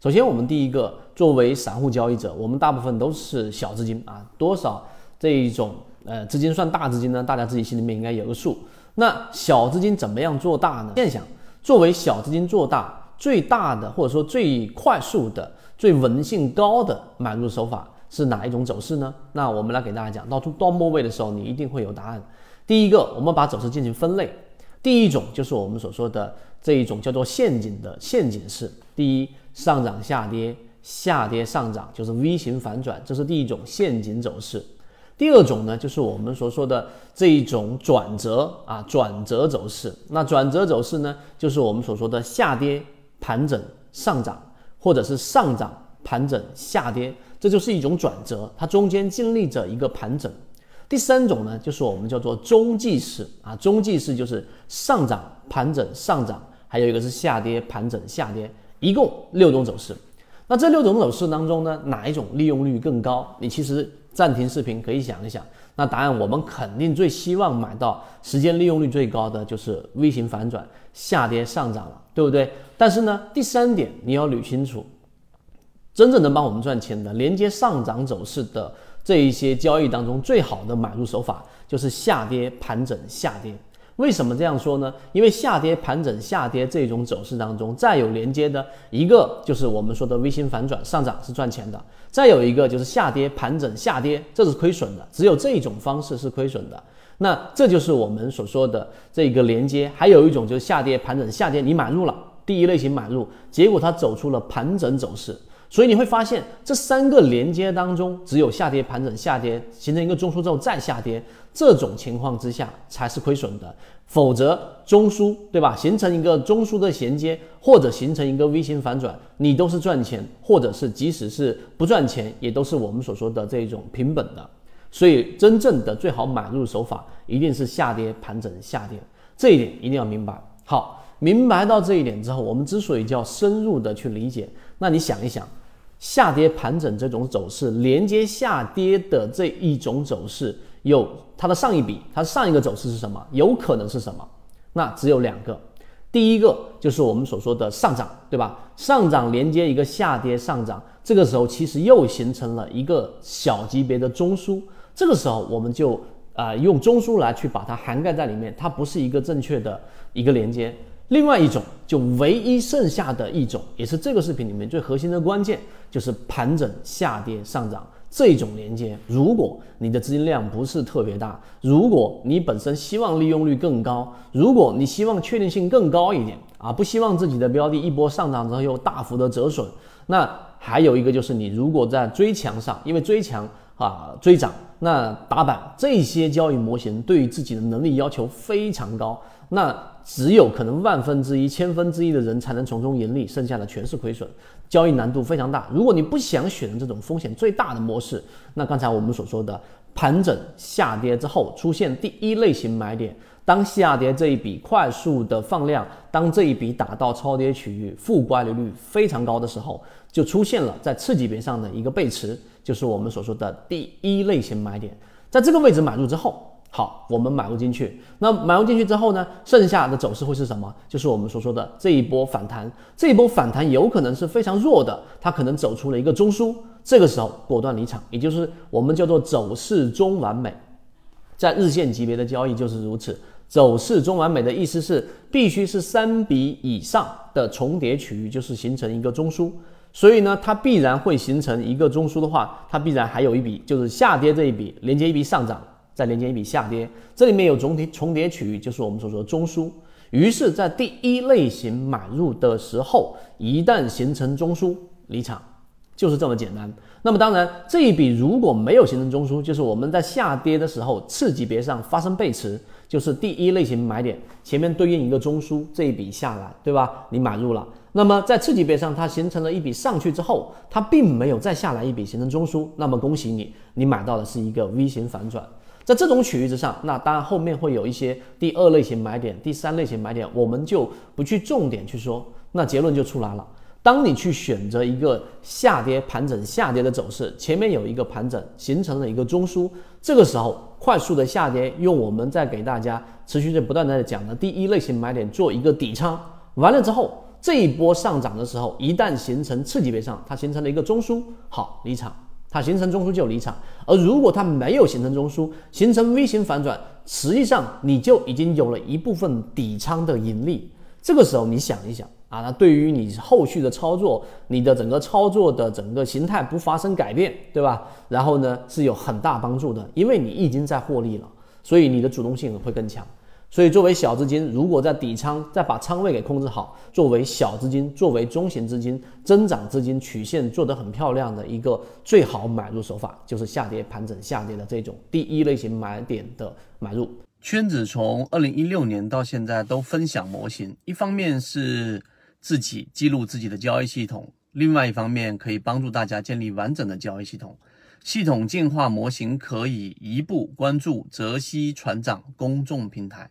首先，我们第一个作为散户交易者，我们大部分都是小资金啊，多少这一种呃资金算大资金呢？大家自己心里面应该有个数。那小资金怎么样做大呢？现想，作为小资金做大最大的或者说最快速的、最稳性高的买入手法是哪一种走势呢？那我们来给大家讲到到末位的时候，你一定会有答案。第一个，我们把走势进行分类。第一种就是我们所说的这一种叫做陷阱的陷阱式。第一，上涨下跌，下跌上涨，就是 V 型反转，这是第一种陷阱走势。第二种呢，就是我们所说的这一种转折啊，转折走势。那转折走势呢，就是我们所说的下跌盘整上涨，或者是上涨盘整下跌，这就是一种转折，它中间经历着一个盘整。第三种呢，就是我们叫做中继式啊，中继式就是上涨盘整上涨，还有一个是下跌盘整下跌，一共六种走势。那这六种走势当中呢，哪一种利用率更高？你其实。暂停视频可以想一想，那答案我们肯定最希望买到时间利用率最高的就是 V 型反转下跌上涨了，对不对？但是呢，第三点你要捋清楚，真正能帮我们赚钱的连接上涨走势的这一些交易当中，最好的买入手法就是下跌盘整下跌。为什么这样说呢？因为下跌盘整下跌这种走势当中，再有连接的一个就是我们说的 V 型反转上涨是赚钱的，再有一个就是下跌盘整下跌，这是亏损的。只有这种方式是亏损的。那这就是我们所说的这个连接。还有一种就是下跌盘整下跌，你买入了第一类型买入，结果它走出了盘整走势。所以你会发现，这三个连接当中，只有下跌、盘整、下跌形成一个中枢之后再下跌，这种情况之下才是亏损的。否则，中枢对吧？形成一个中枢的衔接，或者形成一个 V 型反转，你都是赚钱，或者是即使是不赚钱，也都是我们所说的这种平本的。所以，真正的最好买入手法一定是下跌、盘整、下跌，这一点一定要明白。好，明白到这一点之后，我们之所以叫深入的去理解，那你想一想。下跌盘整这种走势，连接下跌的这一种走势，有它的上一笔，它上一个走势是什么？有可能是什么？那只有两个，第一个就是我们所说的上涨，对吧？上涨连接一个下跌上涨，这个时候其实又形成了一个小级别的中枢，这个时候我们就啊用中枢来去把它涵盖在里面，它不是一个正确的一个连接。另外一种，就唯一剩下的一种，也是这个视频里面最核心的关键，就是盘整下跌上涨这种连接。如果你的资金量不是特别大，如果你本身希望利用率更高，如果你希望确定性更高一点啊，不希望自己的标的一波上涨之后又大幅的折损，那还有一个就是你如果在追强上，因为追强啊追涨，那打板这些交易模型对于自己的能力要求非常高，那。只有可能万分之一、千分之一的人才能从中盈利，剩下的全是亏损，交易难度非常大。如果你不想选择这种风险最大的模式，那刚才我们所说的盘整下跌之后出现第一类型买点，当下跌这一笔快速的放量，当这一笔打到超跌区域，负乖离率非常高的时候，就出现了在次级别上的一个背驰，就是我们所说的第一类型买点，在这个位置买入之后。好，我们买入进去。那买入进去之后呢？剩下的走势会是什么？就是我们所说的这一波反弹。这一波反弹有可能是非常弱的，它可能走出了一个中枢。这个时候果断离场，也就是我们叫做走势中完美。在日线级别的交易就是如此。走势中完美的意思是，必须是三笔以上的重叠区域，就是形成一个中枢。所以呢，它必然会形成一个中枢的话，它必然还有一笔，就是下跌这一笔连接一笔上涨。再连接一笔下跌，这里面有总体重叠区域，就是我们所说的中枢。于是，在第一类型买入的时候，一旦形成中枢，离场，就是这么简单。那么，当然这一笔如果没有形成中枢，就是我们在下跌的时候次级别上发生背驰，就是第一类型买点前面对应一个中枢，这一笔下来，对吧？你买入了。那么在次级别上，它形成了一笔上去之后，它并没有再下来一笔形成中枢，那么恭喜你，你买到的是一个 V 型反转。在这种区域之上，那当然后面会有一些第二类型买点、第三类型买点，我们就不去重点去说。那结论就出来了：当你去选择一个下跌盘整下跌的走势，前面有一个盘整形成了一个中枢，这个时候快速的下跌，用我们在给大家持续在不断的讲的第一类型买点做一个底仓，完了之后，这一波上涨的时候，一旦形成次级别上，它形成了一个中枢，好离场，它形成中枢就离场。而如果它没有形成中枢，形成 V 型反转，实际上你就已经有了一部分底仓的盈利。这个时候你想一想啊，那对于你后续的操作，你的整个操作的整个形态不发生改变，对吧？然后呢是有很大帮助的，因为你已经在获利了，所以你的主动性会更强。所以，作为小资金，如果在底仓再把仓位给控制好，作为小资金、作为中型资金、增长资金曲线做得很漂亮的一个最好买入手法，就是下跌盘整下跌的这种第一类型买点的买入。圈子从二零一六年到现在都分享模型，一方面是自己记录自己的交易系统，另外一方面可以帮助大家建立完整的交易系统。系统进化模型可以一步关注泽西船长公众平台。